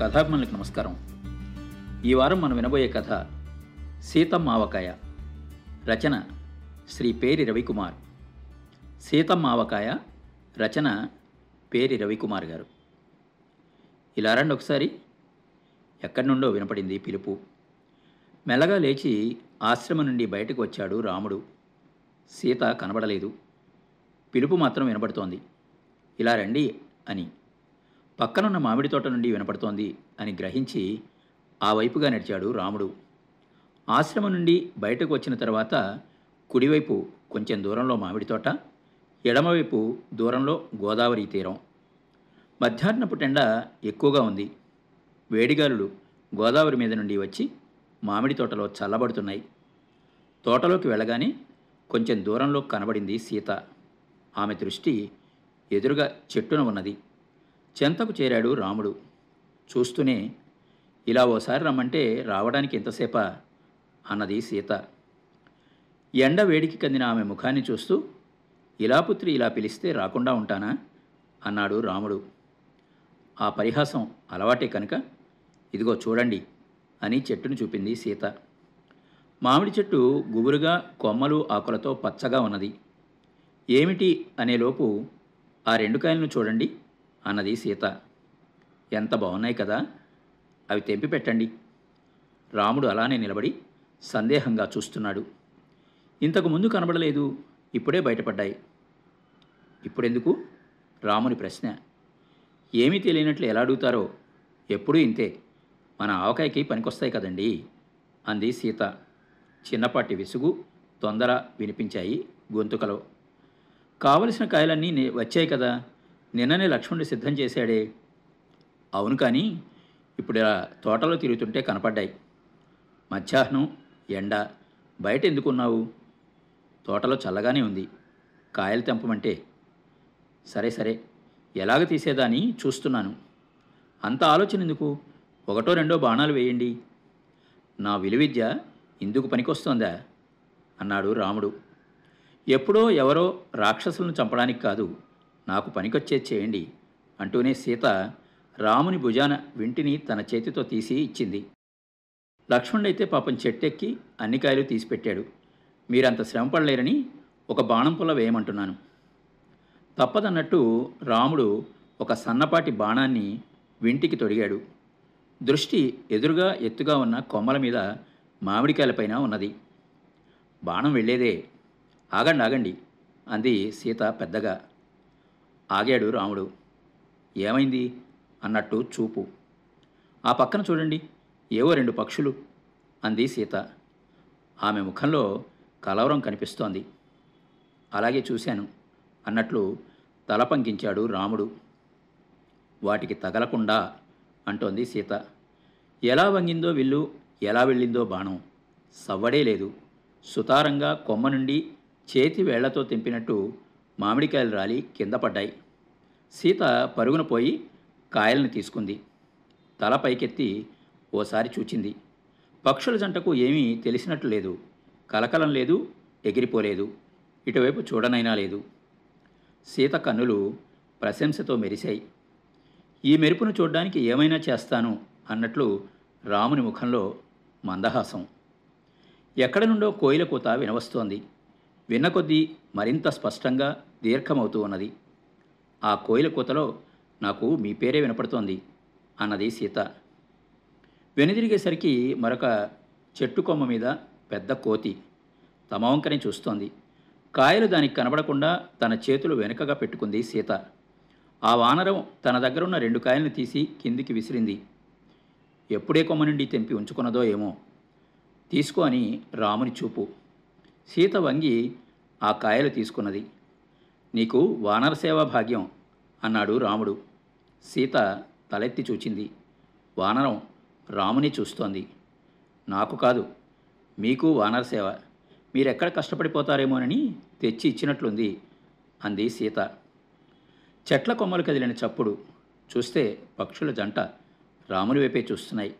కథాభిమానులకు నమస్కారం. ఈ వారం మనం వినబోయే కథ సీతమ్మ ఆవకాయ రచన శ్రీ పేరి రవికుమార్. సీతమ్మ ఆవకాయ రచన పేరి రవికుమార్ గారు. ఇలా రండి ఒకసారి. ఎక్కడి నుండో వినపడింది పిలుపు. మెల్లగా లేచి ఆశ్రమం నుండి బయటకు వచ్చాడు రాముడు. సీత కనబడలేదు. పిలుపు మాత్రం వినబడుతోంది. ఇలా రండి అని పక్కనున్న మామిడి తోట నుండి వినపడుతోంది అని గ్రహించి ఆ వైపుగా నడిచాడు రాముడు. ఆశ్రమం నుండి బయటకు వచ్చిన తర్వాత కుడివైపు కొంచెం దూరంలో మామిడి తోట ఎడమవైపు దూరంలో గోదావరి తీరం. మధ్యాహ్నపు టెండ ఎక్కువగా ఉంది. వేడిగాలులు గోదావరి మీద నుండి వచ్చి మామిడి తోటలో చల్లబడుతున్నాయి. తోటలోకి వెళ్ళగానే కొంచెం దూరంలో కనబడింది సీత. ఆమె దృష్టి ఎదురుగా చెట్టున ఉన్నది. చెంతకు చేరాడు రాముడు. చూస్తూనే ఇలా ఓసారి రమ్మంటే రావడానికి ఎంతసేపా? అన్నది సీత. ఎండ వేడికి కందిన ఆమె ముఖాన్ని చూస్తూ ఇలా పుత్రి ఇలా పిలిస్తే రాకుండా ఉంటానా? అన్నాడు రాముడు. ఆ పరిహాసం అలవాటే కనుక ఇదిగో చూడండి అని చెట్టును చూపింది సీత. మామిడి చెట్టు గుబురుగా కొమ్మలు ఆకులతో పచ్చగా ఉన్నది. ఏమిటి అనేలోపు ఆ రెండు కాయలను చూడండి. అన్నది సీత. ఎంత బాగున్నాయి కదా? అవి తెంపి పెట్టండి. రాముడు అలానే నిలబడి సందేహంగా చూస్తున్నాడు. ఇంతకు ముందు కనబడలేదు ఇప్పుడే బయటపడ్డాయి. ఇప్పుడెందుకు? రాముని ప్రశ్న. ఏమీ తెలియనట్లు ఎలా అడుగుతారో ఎప్పుడూ ఇంతే. మన ఆవకాయకి పనికొస్తాయి కదండి? అంది సీత. చిన్నపాటి విసుగు తొందర వినిపించాయి గొంతుకలో. కావలసిన కాయలన్నీ నే- వచ్చాయి కదా? నిన్ననే లక్ష్మణుడు సిద్ధం చేశాడే. అవును కానీ ఇప్పుడు ఇలా తోటలో తిరుగుతుంటే కనపడ్డాయి. మధ్యాహ్నం ఎండ బయట ఎందుకున్నావు? తోటలో చల్లగానే ఉంది. కాయలు తెంపమంటే. సరే సరే ఎలాగ తీసేదాని చూస్తున్నాను. అంత ఆలోచన ఎందుకు? ఒకటో రెండో బాణాలు వేయండి. నా విలువిద్య ఇందుకు పనికొస్తోందా? అన్నాడు రాముడు. ఎప్పుడో ఎవరో రాక్షసులను చంపడానికి కాదు నాకు పనికొచ్చేది చేయండి అంటూనే సీత రాముని భుజాన వింటిని తన చేతితో తీసి ఇచ్చింది. లక్ష్మణుడైతే పాపం చెట్టెక్కి అన్ని కాయలు తీసిపెట్టాడు. మీరంత శ్రమ పడలేరని ఒక బాణం పుల్ల వేయమంటున్నాను. తప్పదన్నట్టు రాముడు ఒక సన్నపాటి బాణాన్ని వింటికి తొడిగాడు. దృష్టి ఎదురుగా ఎత్తుగా ఉన్న కొమ్మల మీద మామిడికాయలపైన ఉన్నది. బాణం వెళ్ళేదే. ఆగండి ఆగండి అంది సీత పెద్దగా. ఆగాడు రాముడు. ఏమైంది? అన్నట్టు చూపు. ఆ పక్కన చూడండి ఏవో రెండు పక్షులు అంది సీత. ఆమె ముఖంలో కలవరం కనిపిస్తోంది. అలాగే చూశాను అన్నట్లు తల పంకించాడు రాముడు. వాటికి తగలకుండా అంటోంది సీత. ఎలా వంగిందో విల్లు ఎలా వెళ్ళిందో బాణం. సవ్వడే లేదు. సుతారంగా కొమ్మ నుండి చేతి వేళ్ళతో తెంపినట్టు మామిడికాయలు రాలి కింద పడ్డాయి. సీత పరుగున పోయి కాయలను తీసుకుంది. తల పైకెత్తి ఓసారి చూచింది. పక్షుల జంటకు ఏమీ తెలిసినట్లు లేదు. కలకలం లేదు ఎగిరిపోలేదు. ఇటువైపు చూడనైనా లేదు. సీత కన్నులు ప్రశంసతో మెరిశాయి. ఈ మెరుపును చూడ్డానికి ఏమైనా చేస్తాను అన్నట్లు రాముని ముఖంలో మందహాసం. ఎక్కడ నుండో కోయిల కూత వినవస్తోంది. విన్నకొద్దీ మరింత స్పష్టంగా దీర్ఘమవుతూ ఉన్నది. ఆ కోయిల కూతలో నాకు మీ పేరే వినపడుతోంది అన్నది సీత. వెనుదిరిగేసరికి మరొక చెట్టు కొమ్మ మీద పెద్ద కోతి తమ వంకని చూస్తోంది. కాయలు దానికి కనబడకుండా తన చేతులు వెనుకగా పెట్టుకుంది సీత. ఆ వానరం తన దగ్గరున్న రెండు కాయలను తీసి కిందికి విసిరింది. ఎప్పుడే కొమ్మ నుండి తెంపి ఉంచుకున్నదో ఏమో. తీసుకో అని రాముని చూపు. సీత వంగి ఆ కాయలు తీసుకున్నది. నీకు వానర సేవా భాగ్యం అన్నాడు రాముడు. సీత తలెత్తి చూచింది. వానరం రాముని చూస్తోంది. నాకు కాదు మీకు వానర సేవ. మీరెక్కడ కష్టపడిపోతారేమోనని తెచ్చి ఇచ్చినట్లుంది అంది సీత. చెట్ల కొమ్మలు కదిలిన చప్పుడు చూస్తే పక్షుల జంట రాముని వైపే చూస్తున్నాయి.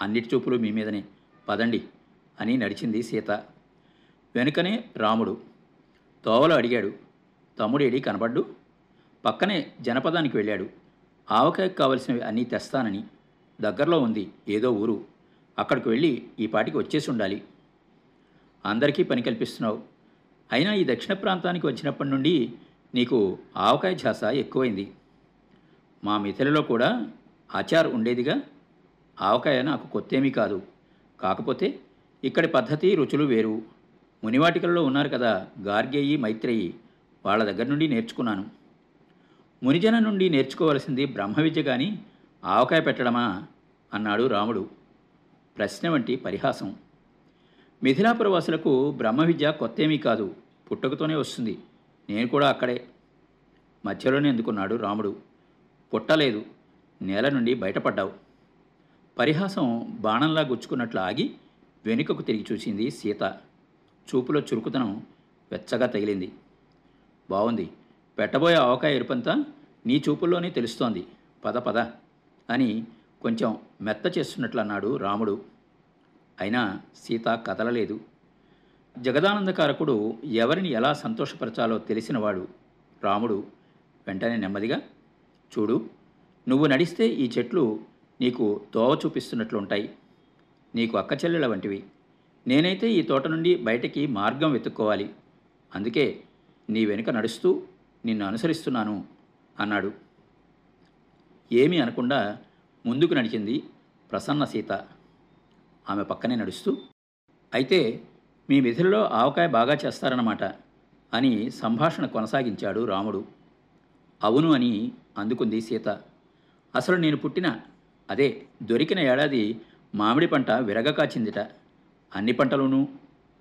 అన్నిటి చూపులు మీ మీదనే. పదండి అని నడిచింది సీత. వెనుకనే రాముడు. తోవలో అడిగాడు తమ్ముడేడి కనబడ్డు? పక్కనే జనపదానికి వెళ్ళాడు. ఆవకాయకు కావలసినవి అన్నీ తెస్తానని. దగ్గరలో ఉంది ఏదో ఊరు. అక్కడికి వెళ్ళి ఈ పాటికి వచ్చేసి ఉండాలి. అందరికీ పని కల్పిస్తున్నావు. అయినా ఈ దక్షిణ ప్రాంతానికి వచ్చినప్పటి నుండి నీకు ఆవకాయ ఝాస ఎక్కువైంది. మా మిథిలలో కూడా ఆచార్ ఉండేదిగా. ఆవకాయ నాకు కొత్తేమీ కాదు. కాకపోతే ఇక్కడి పద్ధతి రుచులు వేరు. మునివాటికల్లో ఉన్నారు కదా గార్గేయి మైత్రేయి. వాళ్ళ దగ్గర నుండి నేర్చుకున్నాను. మునిజన నుండి నేర్చుకోవలసింది బ్రహ్మ విద్య కానీ ఆవకాయ పెట్టడమా? అన్నాడు రాముడు. ప్రశ్న వంటి పరిహాసం. మిథిలాపురవాసులకు బ్రహ్మవిద్య బ్రహ్మ విద్య కొత్తేమీ కాదు. పుట్టకతోనే వస్తుంది. నేను కూడా అక్కడే. మధ్యలోనే ఎందుకున్నాడు రాముడు. పుట్టలేదు. నేల నుండి బయటపడ్డావు. పరిహాసం బాణంలా గుచ్చుకున్నట్లు ఆగి వెనుకకు తిరిగి చూసింది సీత. చూపులో చురుకుతనం వెచ్చగా తగిలింది. బాగుంది పెట్టబోయే ఆవకాయ ఎరుపంతా నీ చూపుల్లోనే తెలుస్తోంది. పద పద అని కొంచెం మెత్త చేస్తున్నట్లు అన్నాడు రాముడు. అయినా సీత కదలలేదు. జగదానందకారకుడు ఎవరిని ఎలా సంతోషపరచాలో తెలిసినవాడు రాముడు. వెంటనే నెమ్మదిగా చూడు నువ్వు నడిస్తే ఈ చెట్లు నీకు దోవ చూపిస్తున్నట్లుంటాయి. నీకు అక్క చెల్లెల వంటివి. నేనైతే ఈ తోట నుండి బయటకి మార్గం వెతుక్కోవాలి. అందుకే నీ వెనుక నడుస్తూ నిన్ను అనుసరిస్తున్నాను అన్నాడు. ఏమీ అనకుండా ముందుకు నడిచింది ప్రసన్న సీత. ఆమె పక్కనే నడుస్తూ అయితే మీ విధుల్లో ఆవకాయ బాగా చేస్తారన్నమాట అని సంభాషణ కొనసాగించాడు రాముడు. అవును అని అందుకుంది సీత. అసలు నేను పుట్టిన అదే దొరికిన ఏడాది మామిడి పంట విరగ కాచిందిట. అన్ని పంటలోనూ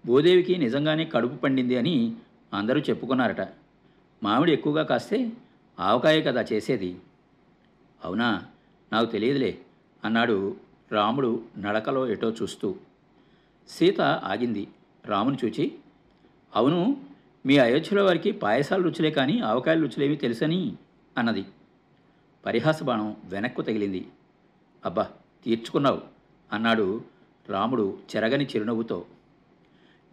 భూదేవికి నిజంగానే కడుపు పండింది అని అందరూ చెప్పుకున్నారట. మామిడి ఎక్కువగా కాస్తే ఆవకాయ కదా చేసేది. అవునా? నాకు తెలియదులే అన్నాడు రాముడు నడకలో ఎటో చూస్తూ. సీత ఆగింది. రాముని చూచి అవును మీ అయోధ్యలో వారికి పాయసాలు రుచులే కానీ ఆవకాయల రుచులేవి తెలుసని అన్నది. పరిహాస బాణం వెనక్కు తగిలింది. అబ్బా తీర్చుకున్నావు అన్నాడు రాముడు చెరగని చిరునవ్వుతో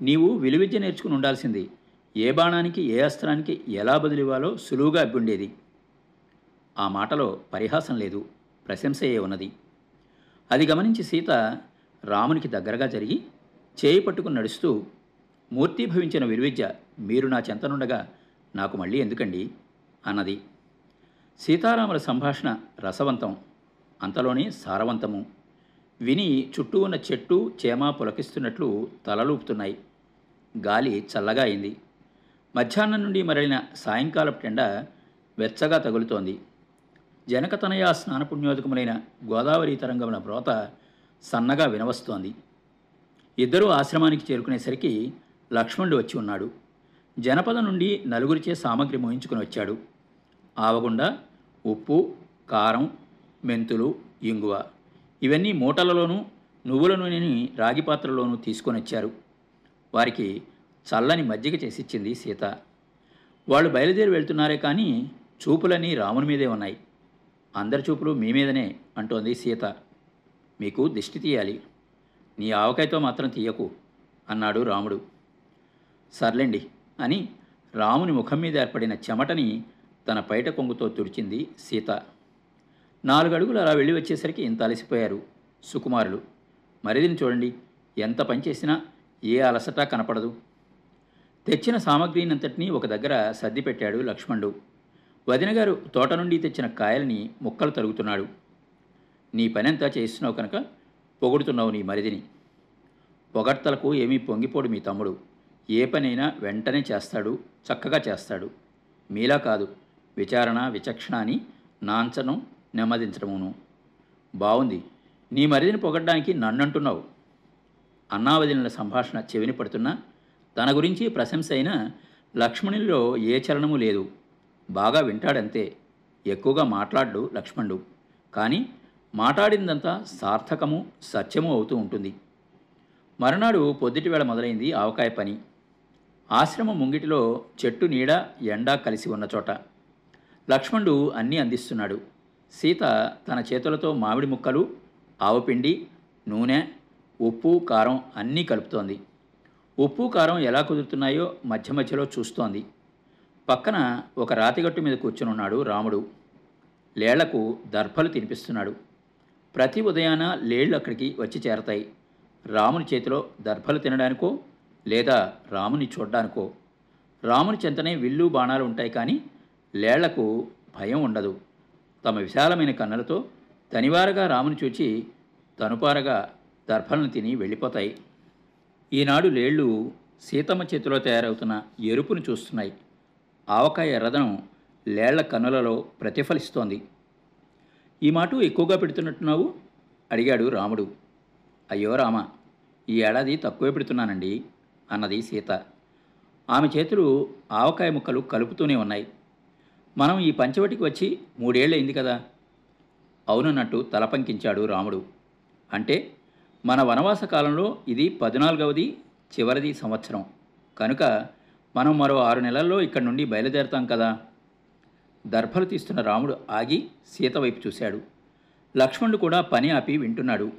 నీవు విలువిద్య నేర్చుకుని ఉండాల్సింది ఏ బాణానికి ఏ అస్త్రానికి ఎలా బదులివ్వాలో సులువుగా అబ్బుండేది. ఆ మాటలో పరిహాసం లేదు ప్రశంసయే ఉన్నది. అది గమనించి సీత రామునికి దగ్గరగా జరిగి చేయి పట్టుకుని నడుస్తూ మూర్తిభవించిన విలువిద్య మీరు నా చెంతనుండగా నాకు మళ్ళీ ఎందుకండి? అన్నది. సీతారాముల సంభాషణ రసవంతం అంతలోనే సారవంతము. విని చుట్టూ ఉన్న చెట్టు చేమ పులకిస్తున్నట్లు తలలూపుతున్నాయి. గాలి చల్లగా అయింది. మధ్యాహ్నం నుండి మరలిన సాయంకాలపు టెండ వెచ్చగా తగులుతోంది. జనకతనయ స్నానపుణ్యోదకములైన గోదావరి తరంగముల బ్రోత సన్నగా వినవస్తోంది. ఇద్దరూ ఆశ్రమానికి చేరుకునేసరికి లక్ష్మణుడు వచ్చి ఉన్నాడు. జనపద నుండి నలుగురిచే సామగ్రి మోయించుకుని వచ్చాడు. ఆవగుండ ఉప్పు కారం మెంతులు ఇంగువ ఇవన్నీ మూటలలోనూ నువ్వుల నూనెని రాగి పాత్రలోనూ తీసుకొని వచ్చారు. వారికి చల్లని మజ్జిగ చేసిచ్చింది సీత. వాళ్ళు బయలుదేరి వెళ్తున్నారే కానీ చూపులన్నీ రాముని మీదే ఉన్నాయి. అందరి చూపులు మీ మీదనే అంటోంది సీత. మీకు దిష్టి తీయాలి. నీ ఆవకాయతో మాత్రం తీయకు అన్నాడు రాముడు. సర్లేండి అని రాముని ముఖం మీద ఏర్పడిన చెమటని తన పైట కొంగుతో తుడిచింది సీత. నాలుగు అడుగులు అలా వెళ్ళి వచ్చేసరికి ఇంత అలసిపోయారు సుకుమారులు. మరిదిని చూడండి ఎంత పనిచేసినా ఏ అలసట కనపడదు. తెచ్చిన సామగ్రినంతటినీ ఒక దగ్గర సర్ది పెట్టాడు లక్ష్మణుడు. వదినగారు తోట నుండి తెచ్చిన కాయల్ని ముక్కలు తరుగుతున్నాడు. నీ పనంతా చేస్తున్నావు కనుక పొగుడుతున్నావు నీ మరిదిని. పొగడ్తలకు ఏమీ పొంగిపోడు మీ తమ్ముడు. ఏ పనైనా వెంటనే చేస్తాడు చక్కగా చేస్తాడు. మీలా కాదు విచారణ విచక్షణ అని నాంచనం నెమ్మదించడమును. బావుంది. నీ మరిదిని పొగడ్డానికి నన్నంటున్నావు. అన్నావదిన సంభాషణ చెవిని పడుతున్నా. తన గురించి ప్రశంస అయిన లక్ష్మణునిలో ఏ చలనము లేదు. బాగా వింటాడంతే. ఎక్కువగా మాట్లాడు లక్ష్మణుడు. కానీ మాట్లాడిందంతా సార్థకము సత్యము అవుతూ ఉంటుంది. మరునాడు పొద్దుటి వేళ మొదలైంది ఆవకాయ పని. ఆశ్రమం ముంగిటిలో చెట్టు నీడ ఎండా కలిసి ఉన్న చోట. లక్ష్మణుడు అన్నీ అందిస్తున్నాడు. సీత తన చేతులతో మామిడి ముక్కలు ఆవపిండి నూనె ఉప్పు కారం అన్నీ కలుపుతోంది. ఉప్పు కారం ఎలా కుదురుతున్నాయో మధ్య మధ్యలో చూస్తోంది. పక్కన ఒక రాతిగట్టు మీద కూర్చునున్నాడు రాముడు. లేళ్ళకు దర్భలు తినిపిస్తున్నాడు. ప్రతి ఉదయాన లేళ్ళు అక్కడికి వచ్చి చేరతాయి. రాముని చేతిలో దర్భలు తినడానికో లేదా రాముని చూడ్డానికో. రాముని చెంతనే విల్లు బాణాలు ఉంటాయి కానీ లేళ్ళకు భయం ఉండదు. తమ విశాలమైన కన్నులతో తనివారగా రాముని చూచి తనుపారగా దర్భలను తిని వెళ్ళిపోతాయి. ఈనాడు లేళ్ళు సీతమ్మ చేతిలో తయారవుతున్న ఎరుపును చూస్తున్నాయి. ఆవకాయ ఎర్రదనం లేళ్ళ కన్నులలో ప్రతిఫలిస్తోంది. ఈ మాట ఎక్కువగా పెడుతున్నట్టున్నావు? అడిగాడు రాముడు. అయ్యో రామ ఈ ఏడాది తక్కువే పెడుతున్నానండి అన్నది సీత. ఆమె చేతులు ఆవకాయ ముక్కలు కలుపుతూనే ఉన్నాయి. మనం ఈ పంచవటికి వచ్చి మూడేళ్ళయింది కదా. అవునన్నట్టు తలపంకించాడు రాముడు. అంటే మన వనవాస కాలంలో ఇది పద్నాలుగవది చివరిది సంవత్సరం. కనుక మనం మరో ఆరు నెలల్లో ఇక్కడి నుండి బయలుదేరతాం కదా. దర్భలు తీస్తున్న రాముడు ఆగి సీత వైపు చూశాడు. లక్ష్మణుడు కూడా పని ఆపి వింటున్నాడు.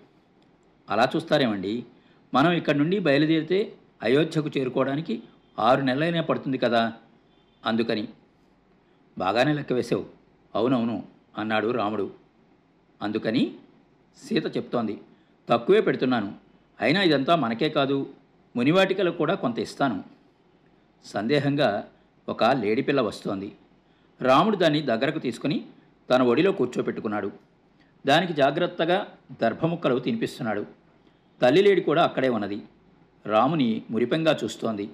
అలా చూస్తారేమండి? మనం ఇక్కడి నుండి బయలుదేరితే అయోధ్యకు చేరుకోవడానికి ఆరు నెలలైనా పడుతుంది కదా. అందుకని బాగానే లెక్క వేసావు. అవునవును అన్నాడు రాముడు. అందుకని సీత చెప్తోంది తక్కువే పెడుతున్నాను. అయినా ఇదంతా మనకే కాదు మునివాటికలకు కూడా కొంత ఇస్తాను. సందేహంగా ఒక లేడిపిల్ల వస్తోంది. రాముడు దాన్ని దగ్గరకు తీసుకుని తన ఒడిలో కూర్చోపెట్టుకున్నాడు. దానికి జాగ్రత్తగా దర్భముక్కలు తినిపిస్తున్నాడు. తల్లిలేడి కూడా అక్కడే ఉన్నది. రాముని మురిపెంగా చూస్తోంది.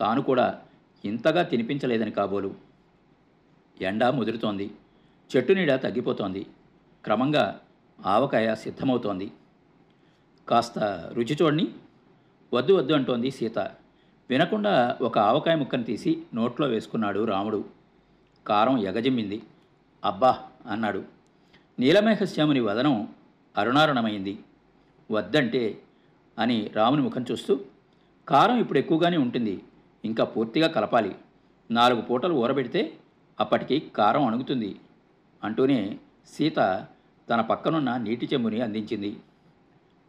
తాను కూడా ఇంతగా తినిపించలేదని కాబోలు. ఎండ ముదురుతోంది. చెట్టు నీడ తగ్గిపోతోంది. క్రమంగా ఆవకాయ సిద్ధమవుతోంది. కాస్త రుచి చూడని వద్దు వద్దు అంటోంది సీత. వినకుండా ఒక ఆవకాయ ముక్కను తీసి నోట్లో వేసుకున్నాడు రాముడు. కారం ఎగజిమ్మింది. అబ్బా అన్నాడు. నీలమేఘశ్యాముని వదనం అరుణారుణమైంది. వద్దంటే అని రాముని ముఖం చూస్తూ కారం ఇప్పుడు ఎక్కువగానే ఉంటుంది. ఇంకా పూర్తిగా కలపాలి. నాలుగు పూటలు ఊరబెడితే అప్పటికి కారం అణుగుతుంది అంటూనే సీత తన పక్కనున్న నీటి చెంబుని అందించింది.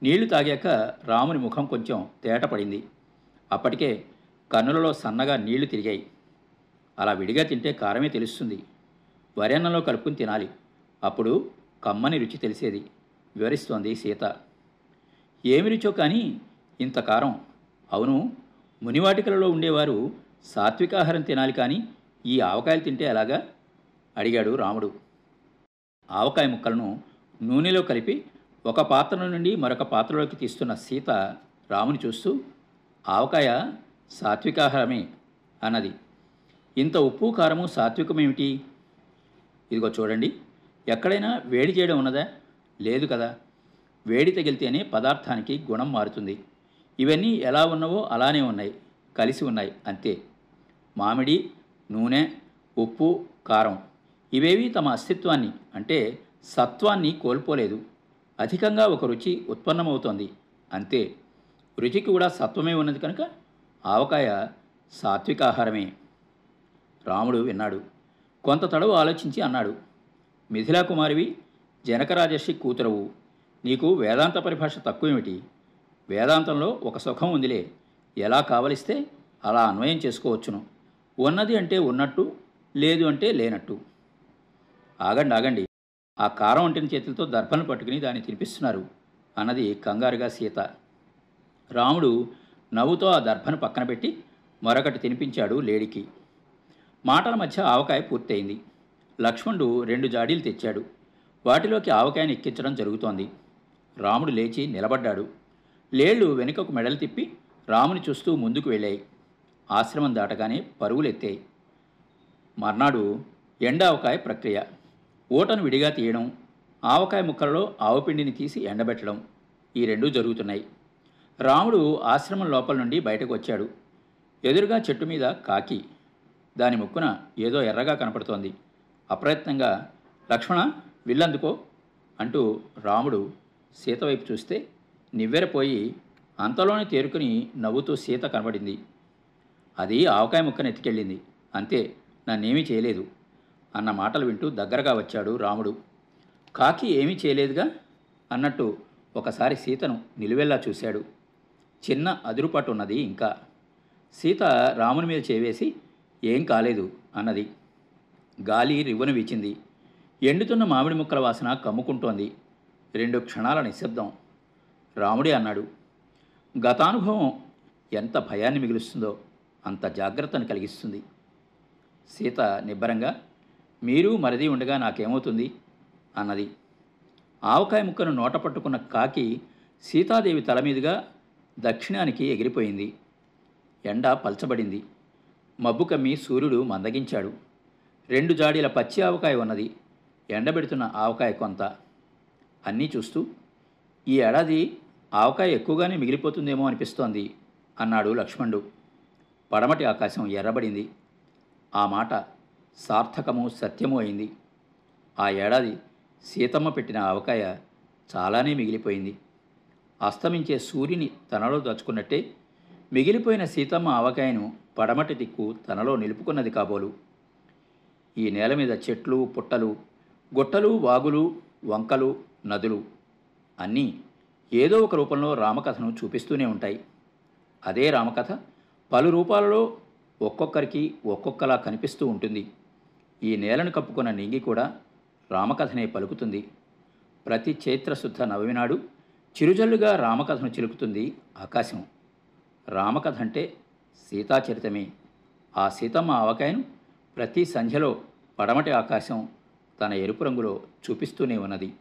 నీళ్ళు తాగాక రాముని ముఖం కొంచెం తేట పడింది. అప్పటికే కన్నులలో సన్నగా నీళ్ళు తిరిగాయి. అలా విడిగా తింటే కారమే తెలుస్తుంది. వరెన్నంలో కలుపుకుని తినాలి. అప్పుడు కమ్మని రుచి తెలిసేది. వివరిస్తోంది సీత. ఏమి రుచో కానీ ఇంత కారం. అవును మునివాటికలలో ఉండేవారు సాత్వికాహారం తినాలి కానీ ఈ ఆవకాయలు తింటే ఎలాగా? అడిగాడు రాముడు. ఆవకాయ ముక్కలను నూనెలో కలిపి ఒక పాత్ర నుండి మరొక పాత్రలోకి తీస్తున్న సీత రాముని చూస్తూ ఆవకాయ సాత్వికాహారమే అన్నది. ఇంత ఉప్పు కారము సాత్వికమేమిటి? ఇదిగో చూడండి ఎక్కడైనా వేడి చేయడం ఉన్నదా? లేదు కదా. వేడి తగిలితేనే పదార్థానికి గుణం మారుతుంది. ఇవన్నీ ఎలా ఉన్నవో అలానే ఉన్నాయి కలిసి ఉన్నాయి అంతే. మామిడి నూనె ఉప్పు కారం ఇవేవి తమ అస్తిత్వాన్ని అంటే సత్వాన్ని కోల్పోలేదు. అధికంగా ఒక రుచి ఉత్పన్నమవుతోంది. అంతే. రుచికి కూడా సత్వమే ఉన్నది కనుక ఆవకాయ సాత్వికాహారమే రాముడు విన్నాడు. కొంత తడవు ఆలోచించి అన్నాడు. మిథిలా కుమారివి జనకరాజర్షి కూతురవు. నీకు వేదాంత పరిభాష తక్కువేమిటి? వేదాంతంలో ఒక సుఖం ఉందిలే. ఎలా కావలిస్తే అలా అన్వయం చేసుకోవచ్చును. ఉన్నది అంటే ఉన్నట్టు లేదు అంటే లేనట్టు. ఆగండి ఆగండి. ఆ కారం వంటిన చేతులతో దర్భను పట్టుకుని దాన్ని తినిపిస్తున్నారు. అన్నది కంగారుగా సీత. రాముడు నవ్వుతో ఆ దర్భను పక్కన పెట్టి మరొకటి తినిపించాడు లేడికి. మాటల మధ్య ఆవకాయ పూర్తయింది. లక్ష్మణుడు రెండు జాడీలు తెచ్చాడు. వాటిలోకి ఆవకాయను ఎక్కించడం జరుగుతోంది. రాముడు లేచి నిలబడ్డాడు. లేళ్ళు వెనుకకు మెడలు తిప్పి రాముని చూస్తూ ముందుకు వెళ్ళాయి. ఆశ్రమం దాటగానే పరుగులెత్తాయి. మర్నాడు ఎండావకాయ ప్రక్రియ. ఊటను విడిగా తీయడం ఆవకాయ ముక్కలలో ఆవపిండిని తీసి ఎండబెట్టడం ఈ రెండూ జరుగుతున్నాయి. రాముడు ఆశ్రమం లోపల నుండి బయటకు వచ్చాడు ఎదురుగా చెట్టు మీద కాకి. దాని ముక్కున ఏదో ఎర్రగా కనపడుతోంది. అప్రయత్నంగా లక్ష్మణ విల్లందుకో అంటూ రాముడు సీత వైపు చూస్తే నివ్వెరపోయి అంతలోనే తేరుకుని నవ్వుతూ సీత కనబడింది. అది ఆవకాయ ముక్కను ఎత్తుకెళ్ళింది. అంతే నన్నేమీ చేయలేదు. అన్న మాటలు వింటూ దగ్గరగా వచ్చాడు రాముడు. కాకి ఏమీ చేయలేదుగా? అన్నట్టు ఒకసారి సీతను నిలువెల్లా చూశాడు. చిన్న అదురుపాటు ఉన్నది ఇంకా. సీత రాముని మీద చేవేసి ఏం కాలేదు అన్నది. గాలి రివ్వను వీచింది. ఎండుతున్న మామిడి ముక్కల వాసన కమ్ముకుంటోంది. రెండు క్షణాల నిశ్శబ్దం. రాముడే అన్నాడు గతానుభవం ఎంత భయాన్ని మిగులుస్తుందో. అంత జాగ్రత్తను కలిగిస్తుంది. సీత నిబ్బరంగా మీరు మరిది ఉండగా నాకేమవుతుంది? అన్నది. ఆవకాయ ముక్కను నోట పట్టుకున్న కాకి సీతాదేవి తల మీదుగా దక్షిణానికి ఎగిరిపోయింది. ఎండ పల్చబడింది. మబ్బు కమ్మి సూర్యుడు మందగించాడు. రెండు జాడీల పచ్చి ఆవకాయ ఉన్నది. ఎండబెడుతున్న ఆవకాయ కొంత. అన్నీ చూస్తూ ఈ ఏడాది ఆవకాయ ఎక్కువగానే మిగిలిపోతుందేమో అనిపిస్తోంది అన్నాడు లక్ష్మణుడు. పడమటి ఆకాశం ఎర్రబడింది. ఆ మాట సార్థకము సత్యము అయింది. ఆ ఏడాది సీతమ్మ పెట్టిన ఆవకాయ చాలానే మిగిలిపోయింది. అస్తమించే సూర్యుని తనలో దాచుకున్నట్టే మిగిలిపోయిన సీతమ్మ ఆవకాయను పడమటి దిక్కు తనలో నిలుపుకున్నది కాబోలు. ఈ నేల మీద చెట్లు పుట్టలు గుట్టలు వాగులు వంకలు నదులు అన్నీ ఏదో ఒక రూపంలో రామకథను చూపిస్తూనే ఉంటాయి. అదే రామకథ? పలు రూపాలలో ఒక్కొక్కరికి ఒక్కొక్కలా కనిపిస్తూ ఉంటుంది. ఈ నేలను కప్పుకున్న నింగి కూడా రామకథనే పలుకుతుంది. ప్రతి చైత్రశుద్ధ నవమి నాడు చిరుజల్లుగా రామకథను చిలుకుతుంది ఆకాశం. రామకథ అంటే సీతాచరితమే. ఆ సీతమ్మ ఆవకాయను ప్రతి సంధ్యలో పడమటి ఆకాశం తన ఎరుపు రంగులో చూపిస్తూనే ఉన్నది.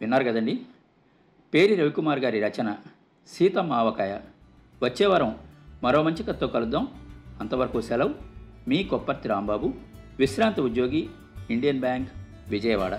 విన్నారు కదండి? పేరి రవికుమార్ గారి రచన సీతమ్మ ఆవకాయ. వచ్చే వారం మరో మంచి కథతో కలుద్దాం. అంతవరకు సెలవు మీ కొప్పర్తి రాంబాబు విశ్రాంతి ఉద్యోగి ఇండియన్ బ్యాంక్ విజయవాడ.